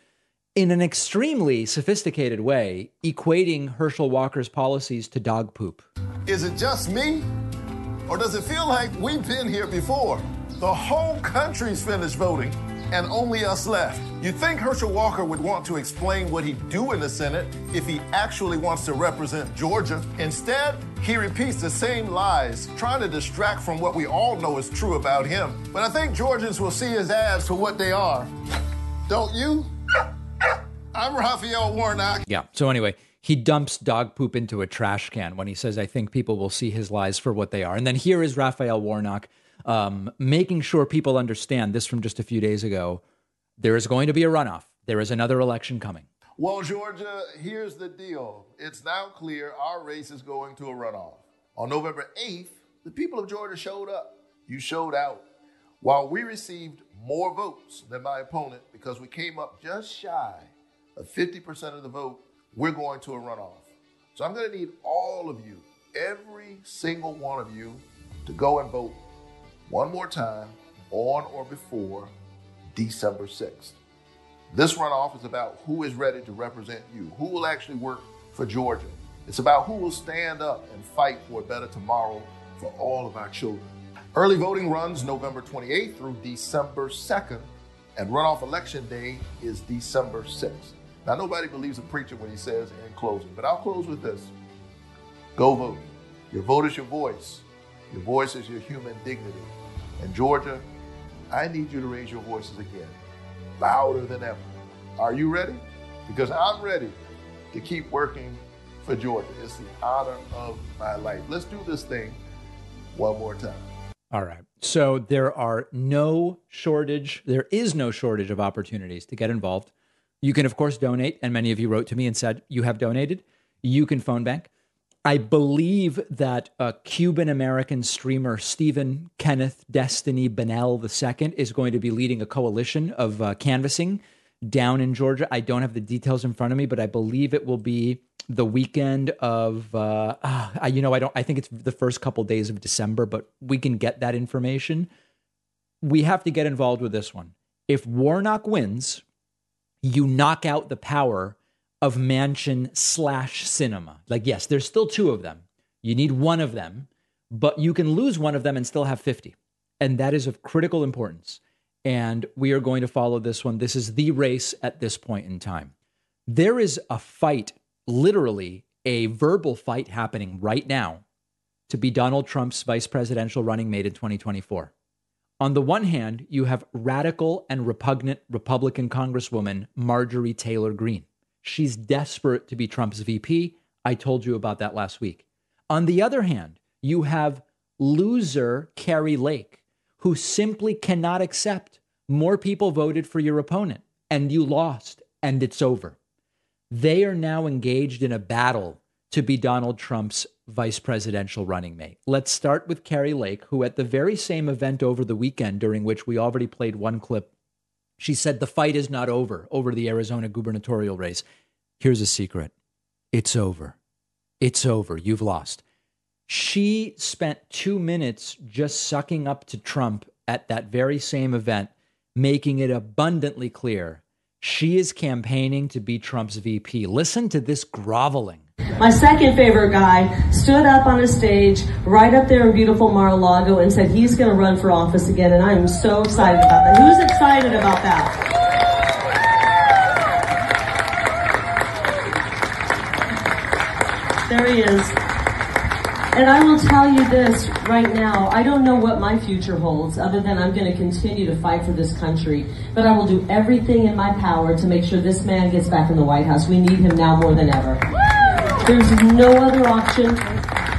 in an extremely sophisticated way, equating Herschel Walker's policies to dog poop. Is it just me? Or does it feel like we've been here before? The whole country's finished voting, and only us left. You'd think Herschel Walker would want to explain what he'd do in the Senate if he actually wants to represent Georgia. Instead, he repeats the same lies, trying to distract from what we all know is true about him. But I think Georgians will see his ads for what they are. Don't you? I'm Raphael Warnock. Yeah. So anyway, he dumps dog poop into a trash can when he says, I think people will see his lies for what they are. And then here is Raphael Warnock um, making sure people understand this from just a few days ago. There is going to be a runoff. There is another election coming. Well, Georgia, here's the deal. It's now clear our race is going to a runoff. On November 8th, the people of Georgia showed up. You showed out. While we received more votes than my opponent because we came up just shy of 50% of the vote, we're going to a runoff. So I'm going to need all of you, every single one of you, to go and vote one more time on or before December 6th. This runoff is about who is ready to represent you, who will actually work for Georgia. It's about who will stand up and fight for a better tomorrow for all of our children. Early voting runs November 28th through December 2nd, and runoff election day is December 6th. Now, nobody believes a preacher when he says in closing, but I'll close with this go vote. Your vote is your voice, your voice is your human dignity. And Georgia, I need you to raise your voices again, louder than ever. Are you ready? Because I'm ready to keep working for Georgia. It's the honor of my life. Let's do this thing one more time. All right. So there are no shortage, there is no shortage of opportunities to get involved. You can, of course, donate. And many of you wrote to me and said you have donated. You can phone bank. I believe that a Cuban American streamer, Steven Kenneth Destiny Bonnell II, is going to be leading a coalition of uh, canvassing down in Georgia. I don't have the details in front of me, but I believe it will be the weekend of, uh, uh, you know, I don't, I think it's the first couple days of December, but we can get that information. We have to get involved with this one. If Warnock wins, you knock out the power of Manchin slash Sinema. Like, yes, there's still two of them. You need one of them, but you can lose one of them and still have 50. And that is of critical importance. And we are going to follow this one. This is the race at this point in time. There is a fight, literally a verbal fight happening right now to be Donald Trump's vice presidential running mate in 2024. On the one hand, you have radical and repugnant Republican Congresswoman Marjorie Taylor Greene. She's desperate to be Trump's VP. I told you about that last week. On the other hand, you have loser Kari Lake, who simply cannot accept more people voted for your opponent and you lost and it's over. They are now engaged in a battle to be Donald Trump's vice presidential running mate. Let's start with Kari Lake, who at the very same event over the weekend, during which we already played one clip she said the fight is not over over the Arizona gubernatorial race. Here's a secret it's over. It's over. You've lost. She spent two minutes just sucking up to Trump at that very same event, making it abundantly clear she is campaigning to be Trump's VP. Listen to this groveling. My second favorite guy stood up on a stage right up there in beautiful Mar-a-Lago and said he's going to run for office again, and I am so excited about that. Who's excited about that? There he is. And I will tell you this right now. I don't know what my future holds other than I'm going to continue to fight for this country. But I will do everything in my power to make sure this man gets back in the White House. We need him now more than ever. There's no other option.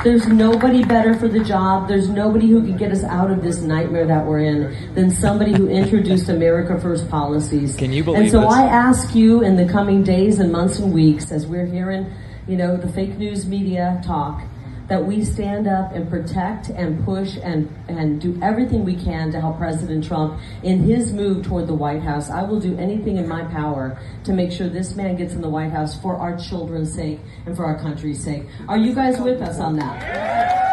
There's nobody better for the job. There's nobody who can get us out of this nightmare that we're in than somebody who introduced America First policies. Can you believe And so this? I ask you in the coming days and months and weeks, as we're hearing, you know, the fake news media talk, that we stand up and protect and push and, and do everything we can to help President Trump in his move toward the White House. I will do anything in my power to make sure this man gets in the White House for our children's sake and for our country's sake. Are you guys with us on that?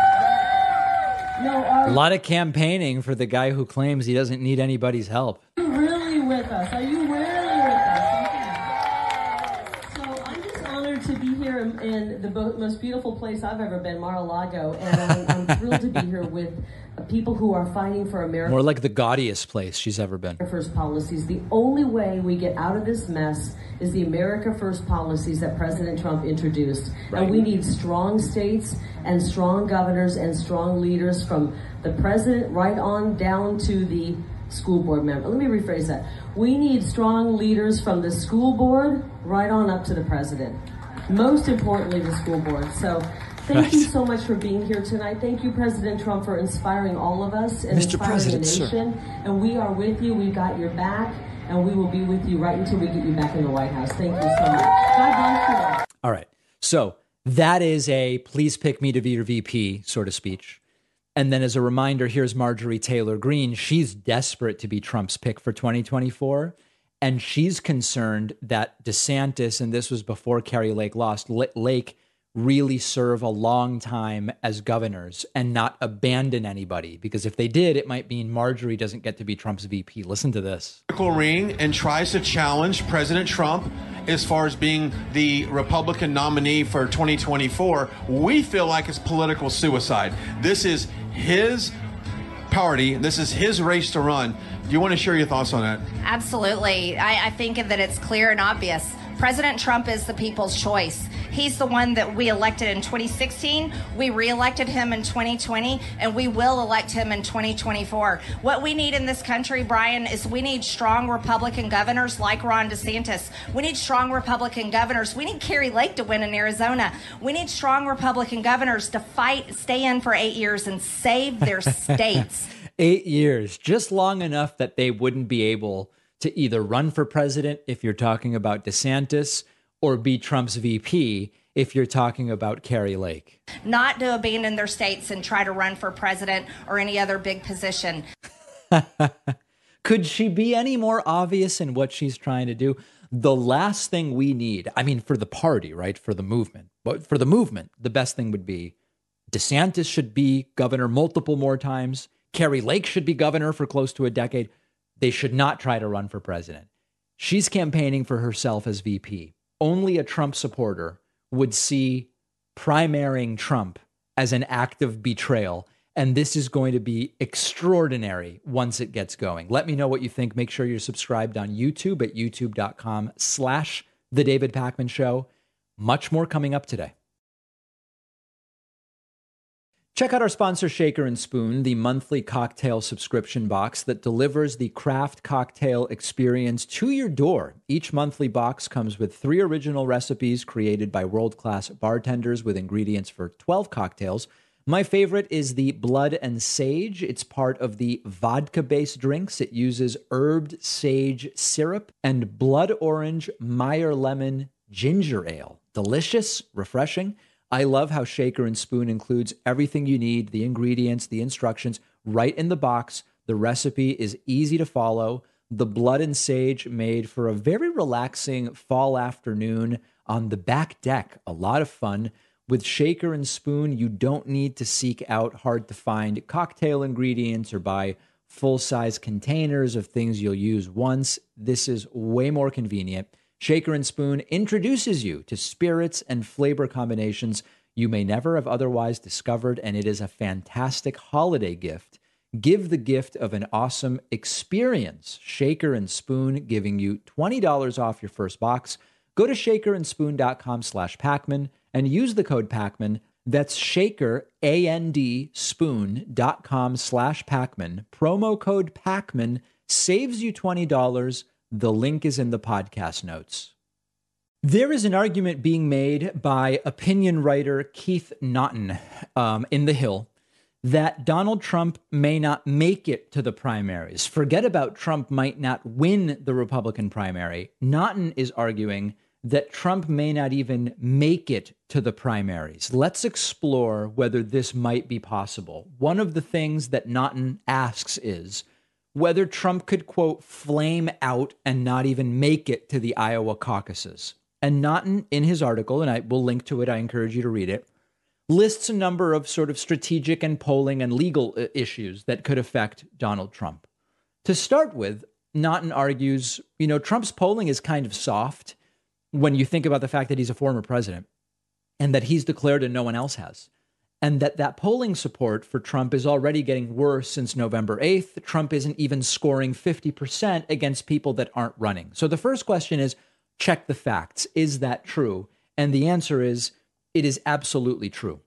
No, are A lot of campaigning for the guy who claims he doesn't need anybody's help. you really with us? Are you really with us? Okay. I'm in the most beautiful place I've ever been, Mar-a-Lago, and I'm, I'm thrilled to be here with people who are fighting for America. More like the gaudiest place she's ever been. First policies. The only way we get out of this mess is the America First policies that President Trump introduced. Right. And we need strong states and strong governors and strong leaders from the president right on down to the school board member. Let me rephrase that. We need strong leaders from the school board right on up to the president. Most importantly, the school board. So Thank you so much for being here tonight. Thank you, President Trump, for inspiring all of us and Mr. inspiring President, the nation. Sir. And we are with you. We've got your back, and we will be with you right until we get you back in the White House. Thank you so much. God bless you. All right. So that is a please pick me to be your VP sort of speech. And then as a reminder, here's Marjorie Taylor Greene. She's desperate to be Trump's pick for 2024. And she's concerned that DeSantis, and this was before Kari Lake lost, Lake really serve a long time as governors and not abandon anybody because if they did it might mean Marjorie doesn't get to be Trump's VP. Listen to this. Ring and tries to challenge President Trump as far as being the Republican nominee for 2024. We feel like it's political suicide. This is his party. This is his race to run. Do you want to share your thoughts on that? Absolutely. I, I think that it's clear and obvious. President Trump is the people's choice. He's the one that we elected in 2016. We reelected him in 2020, and we will elect him in 2024. What we need in this country, Brian, is we need strong Republican governors like Ron DeSantis. We need strong Republican governors. We need Kari Lake to win in Arizona. We need strong Republican governors to fight, stay in for eight years, and save their <laughs> states. Eight years, just long enough that they wouldn't be able to either run for president if you're talking about DeSantis or be Trump's VP if you're talking about Kari Lake. Not to abandon their states and try to run for president or any other big position. <laughs> Could she be any more obvious in what she's trying to do? The last thing we need, I mean, for the party, right? For the movement, but for the movement, the best thing would be DeSantis should be governor multiple more times. Kari Lake should be governor for close to a decade. They should not try to run for president. She's campaigning for herself as VP only a Trump supporter would see primarying Trump as an act of betrayal. And this is going to be extraordinary once it gets going. Let me know what you think. Make sure you're subscribed on YouTube at youtube.com slash the David Pakman Show. Much more coming up today. Check out our sponsor, Shaker and Spoon, the monthly cocktail subscription box that delivers the craft cocktail experience to your door. Each monthly box comes with three original recipes created by world class bartenders with ingredients for 12 cocktails. My favorite is the Blood and Sage. It's part of the vodka based drinks. It uses herbed sage syrup and blood orange Meyer lemon ginger ale. Delicious, refreshing. I love how Shaker and Spoon includes everything you need the ingredients, the instructions right in the box. The recipe is easy to follow. The blood and sage made for a very relaxing fall afternoon on the back deck. A lot of fun. With Shaker and Spoon, you don't need to seek out hard to find cocktail ingredients or buy full size containers of things you'll use once. This is way more convenient. Shaker and Spoon introduces you to spirits and flavor combinations you may never have otherwise discovered, and it is a fantastic holiday gift. Give the gift of an awesome experience. Shaker and Spoon giving you $20 off your first box. Go to shakerandspoon.com slash Pakman and use the code Pakman. That's shaker, A-N-D, spoon.com slash Pakman. Promo code Pakman saves you $20 the link is in the podcast notes. There is an argument being made by opinion writer Keith Naughton um, in The Hill that Donald Trump may not make it to the primaries. Forget about Trump might not win the Republican primary. Naughton is arguing that Trump may not even make it to the primaries. Let's explore whether this might be possible. One of the things that Naughton asks is whether Trump could, quote, flame out and not even make it to the Iowa caucuses. And Naughton, in his article, and I will link to it, I encourage you to read it, lists a number of sort of strategic and polling and legal uh, issues that could affect Donald Trump. To start with, Naughton argues, you know, Trump's polling is kind of soft when you think about the fact that he's a former president. and that he's declared and no one else has. And that that polling support for Trump is already getting worse since November 8th. Trump isn't even scoring 50% against people that aren't running. So the first question is check the facts. Is that true? And the answer is it is absolutely true.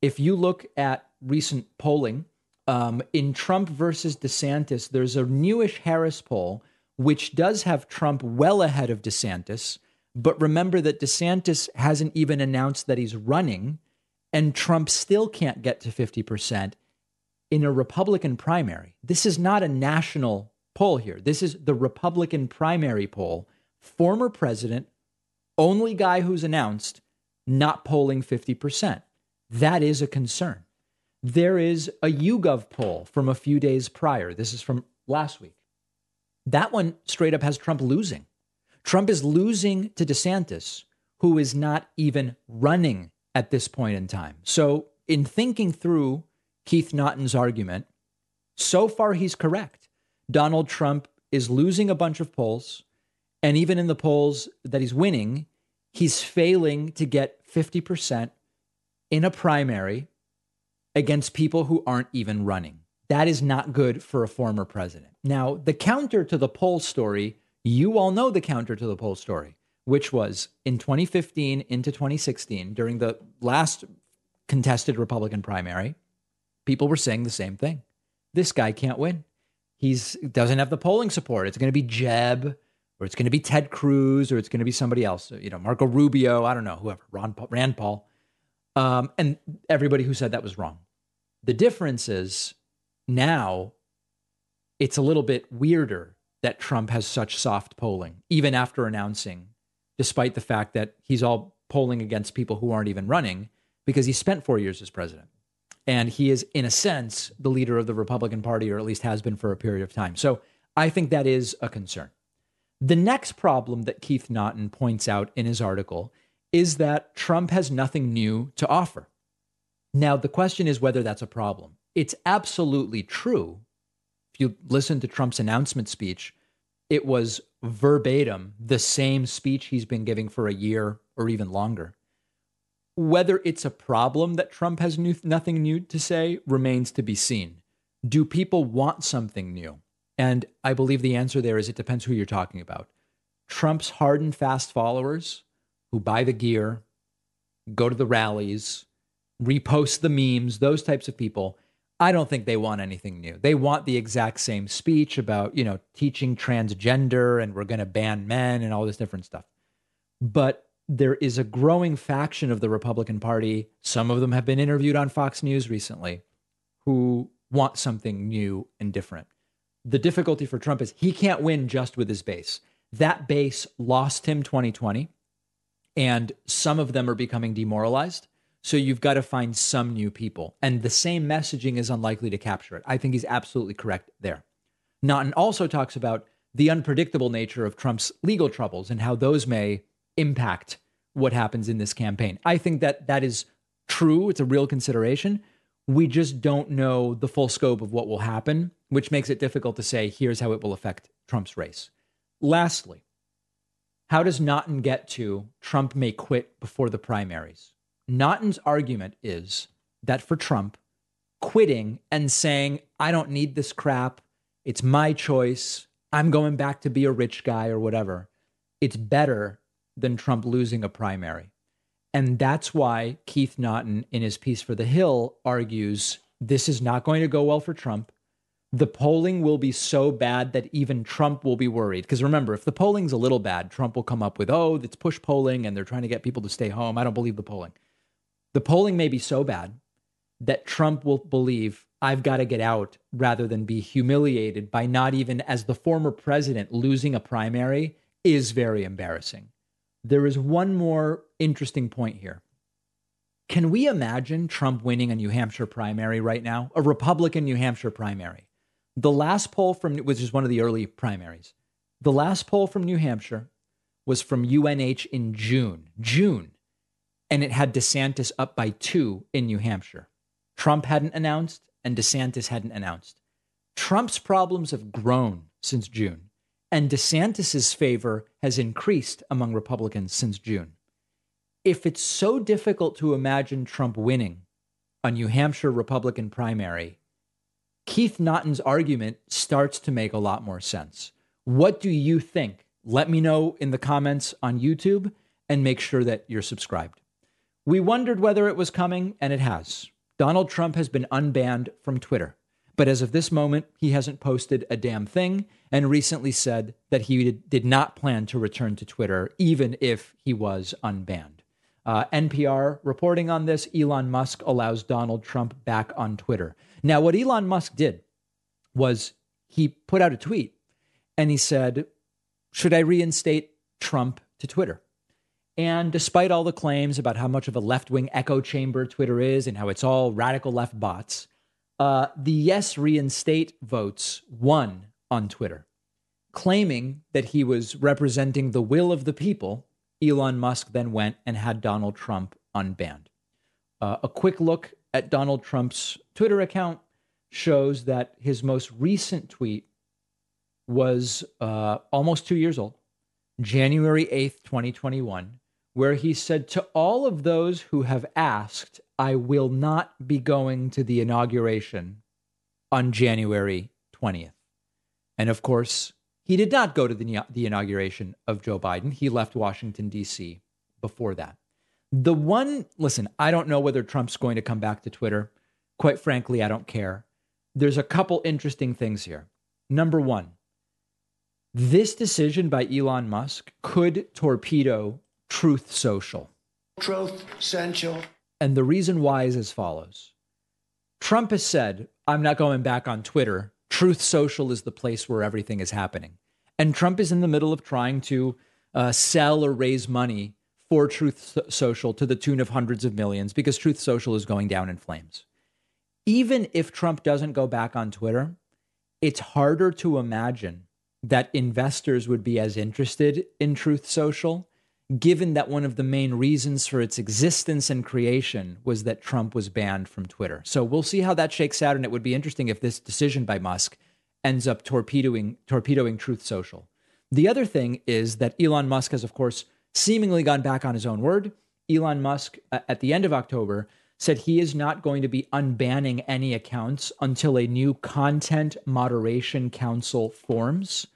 If you look at recent polling, um, in Trump versus DeSantis, there's a newish Harris poll which does have Trump well ahead of DeSantis. But remember that DeSantis hasn't even announced that he's running, and Trump still can't get to 50% in a Republican primary. This is not a national poll here. This is the Republican primary poll. Former president, only guy who's announced, not polling 50%. That is a concern. There is a YouGov poll from a few days prior. This is from last week. That one straight up has Trump losing. Trump is losing to DeSantis, who is not even running at this point in time. So, in thinking through Keith Naughton's argument, so far he's correct. Donald Trump is losing a bunch of polls. And even in the polls that he's winning, he's failing to get 50% in a primary against people who aren't even running. That is not good for a former president. Now, the counter to the poll story, you all know the counter to the poll story, which was in 2015 into 2016, during the last contested Republican primary, people were saying the same thing. This guy can't win. He's doesn't have the polling support. It's going to be Jeb, or it's going to be Ted Cruz, or it's going to be somebody else. You know, Marco Rubio. I don't know, whoever. Ron Paul, Rand Paul, um, and everybody who said that was wrong. The difference is now it's a little bit weirder that Trump has such soft polling, even after announcing, despite the fact that he's all polling against people who aren't even running, because he spent four years as president. And he is, in a sense, the leader of the Republican Party, or at least has been for a period of time. So I think that is a concern. The next problem that Keith Naughton points out in his article is that Trump has nothing new to offer. Now, the question is whether that's a problem it's absolutely true. If you listen to Trump's announcement speech, it was verbatim the same speech he's been giving for a year or even longer. Whether it's a problem that Trump has new, nothing new to say remains to be seen. Do people want something new? And I believe the answer there is it depends who you're talking about. Trump's hard and fast followers who buy the gear, go to the rallies, repost the memes, those types of people, I don't think they want anything new. They want the exact same speech about, you know, teaching transgender and we're going to ban men and all this different stuff. But there is a growing faction of the Republican Party, some of them have been interviewed on Fox News recently, who want something new and different. The difficulty for Trump is he can't win just with his base. That base lost him 2020, and some of them are becoming demoralized. So you've got to find some new people. And the same messaging is unlikely to capture it. I think he's absolutely correct there. Naughton also talks about the unpredictable nature of Trump's legal troubles and how those may impact what happens in this campaign. I think that that is true. It's a real consideration. We just don't know the full scope of what will happen, which makes it difficult to say here's how it will affect Trump's race. Lastly, how does Naughton get to Trump may quit before the primaries? Naughton's argument is that for Trump, quitting and saying, I don't need this crap, it's my choice, I'm going back to be a rich guy or whatever, it's better than Trump losing a primary. And that's why Keith Naughton, in his piece for The Hill, argues this is not going to go well for Trump. The polling will be so bad that even Trump will be worried. Because remember, if the polling's a little bad, Trump will come up with, oh, it's push polling and they're trying to get people to stay home. I don't believe the polling. The polling may be so bad that Trump will believe I've got to get out rather than be humiliated by not even as the former president losing a primary is very embarrassing. There is one more interesting point here. Can we imagine Trump winning a New Hampshire primary right now? A Republican New Hampshire primary. The last poll from, which is one of the early primaries, the last poll from New Hampshire was from UNH in June. June and it had DeSantis up by two in New Hampshire. Trump hadn't announced, and DeSantis hadn't announced. Trump's problems have grown since June, and DeSantis's favor has increased among Republicans since June. if it's so difficult to imagine Trump winning a New Hampshire Republican primary, Keith Naughton's argument starts to make a lot more sense. What do you think? Let me know in the comments on YouTube and make sure that you're subscribed. We wondered whether it was coming, and it has. Donald Trump has been unbanned from Twitter. But as of this moment, he hasn't posted a damn thing and recently said that he did not plan to return to Twitter, even if he was unbanned. Uh, NPR reporting on this Elon Musk allows Donald Trump back on Twitter. Now, what Elon Musk did was he put out a tweet and he said, Should I reinstate Trump to Twitter? And despite all the claims about how much of a left wing echo chamber Twitter is and how it's all radical left bots, uh, the yes reinstate votes won on Twitter. Claiming that he was representing the will of the people, Elon Musk then went and had Donald Trump unbanned. Uh, a quick look at Donald Trump's Twitter account shows that his most recent tweet was uh, almost two years old, January 8th, 2021, where he said, To all of those who have asked, I will not be going to the inauguration on January 20th. And of course, he did not go to the, the inauguration of Joe Biden. He left Washington, D.C. before that. The one, listen, I don't know whether Trump's going to come back to Twitter. Quite frankly, I don't care. There's a couple interesting things here. Number one, this decision by Elon Musk could torpedo Truth Social. Truth Social. And the reason why is as follows Trump has said, I'm not going back on Twitter. Truth Social is the place where everything is happening. And Trump is in the middle of trying to uh, sell or raise money for Truth Social to the tune of hundreds of millions because Truth Social is going down in flames. Even if Trump doesn't go back on Twitter, it's harder to imagine that investors would be as interested in Truth Social given that one of the main reasons for its existence and creation was that Trump was banned from Twitter. So we'll see how that shakes out, and it would be interesting if this decision by Musk ends up torpedoing torpedoing Truth Social. The other thing is that Elon Musk has, of course, seemingly gone back on his own word. Elon Musk, uh, at the end of October, said he is not going to be unbanning any accounts until a new content moderation council forms.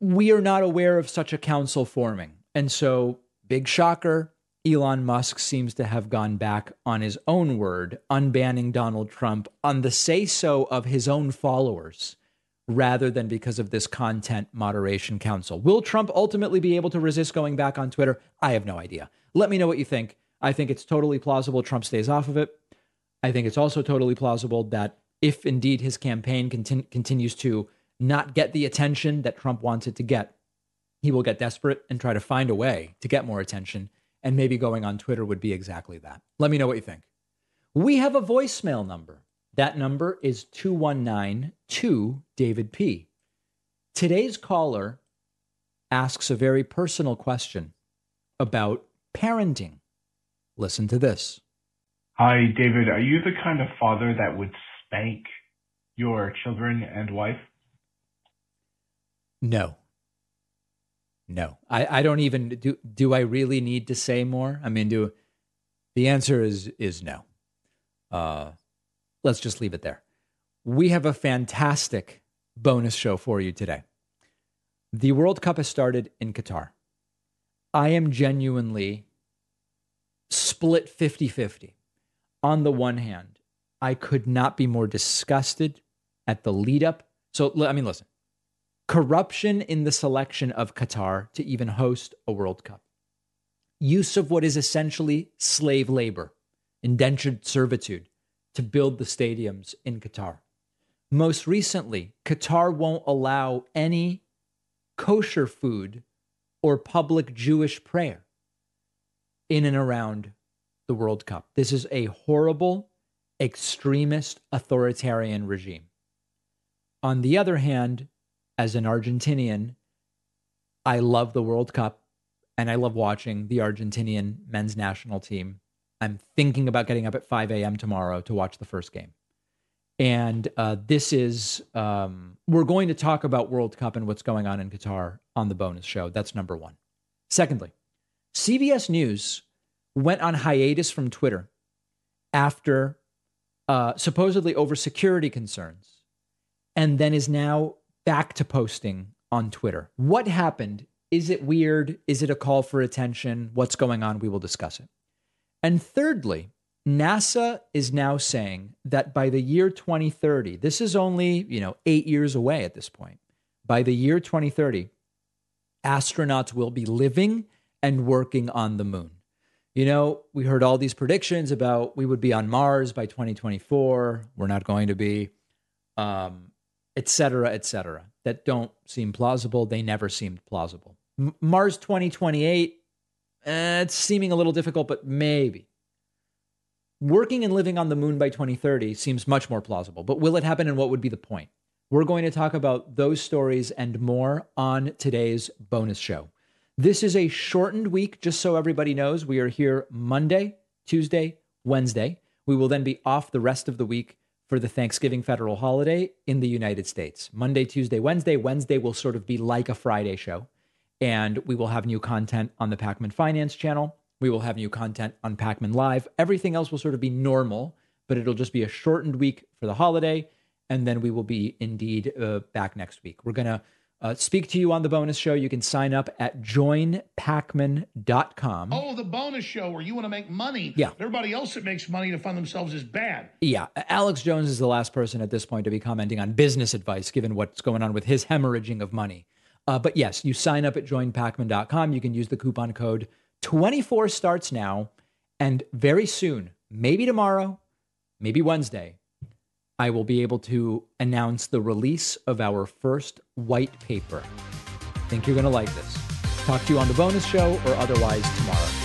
We are not aware of such a council forming. And so, big shocker, Elon Musk seems to have gone back on his own word, unbanning Donald Trump on the say so of his own followers rather than because of this content moderation council. Will Trump ultimately be able to resist going back on Twitter? I have no idea. Let me know what you think. I think it's totally plausible Trump stays off of it. I think it's also totally plausible that if indeed his campaign continu- continues to not get the attention that Trump wants it to get, he will get desperate and try to find a way to get more attention. And maybe going on Twitter would be exactly that. Let me know what you think. We have a voicemail number. That number is 2192 David P. Today's caller asks a very personal question about parenting. Listen to this. Hi, David. Are you the kind of father that would spank your children and wife? No. No, I, I don't even do. Do I really need to say more? I mean, do the answer is is no. Uh, let's just leave it there. We have a fantastic bonus show for you today. The World Cup has started in Qatar. I am genuinely split 50 50. On the one hand, I could not be more disgusted at the lead up. So, I mean, listen, corruption in the selection of Qatar to even host a World Cup, use of what is essentially slave labor, indentured servitude to build the stadiums in Qatar. Most recently, Qatar won't allow any kosher food or public Jewish prayer in and around the World Cup. This is a horrible, extremist, authoritarian regime. On the other hand, as an Argentinian, I love the World Cup and I love watching the Argentinian men's national team. I'm thinking about getting up at 5 a.m. tomorrow to watch the first game. And uh, this is, um, we're going to talk about World Cup and what's going on in Qatar on the bonus show. That's number one. Secondly, CBS News went on hiatus from Twitter after uh, supposedly over security concerns, and then is now back to posting on Twitter. What happened? Is it weird? Is it a call for attention? What's going on? We will discuss it. And thirdly, NASA is now saying that by the year 2030, this is only, you know, 8 years away at this point. By the year 2030, astronauts will be living and working on the moon. You know, we heard all these predictions about we would be on Mars by 2024. We're not going to be, um, et cetera, et cetera, that don't seem plausible. They never seemed plausible. M- Mars 2028, eh, it's seeming a little difficult, but maybe. Working and living on the moon by 2030 seems much more plausible, but will it happen and what would be the point? We're going to talk about those stories and more on today's bonus show. This is a shortened week, just so everybody knows. We are here Monday, Tuesday, Wednesday. We will then be off the rest of the week for the Thanksgiving federal holiday in the United States. Monday, Tuesday, Wednesday. Wednesday will sort of be like a Friday show. And we will have new content on the Pakman Finance channel. We will have new content on Pakman Live. Everything else will sort of be normal, but it'll just be a shortened week for the holiday. And then we will be indeed uh, back next week. We're going to uh, speak to you on the bonus show. You can sign up at joinpakman.com. Oh, the bonus show where you want to make money. Yeah. Everybody else that makes money to fund themselves is bad. Yeah. Alex Jones is the last person at this point to be commenting on business advice, given what's going on with his hemorrhaging of money. Uh, but yes, you sign up at joinpakman.com. You can use the coupon code 24 starts now. And very soon, maybe tomorrow, maybe Wednesday, I will be able to announce the release of our first white paper. Think you're going to like this. Talk to you on the bonus show or otherwise tomorrow.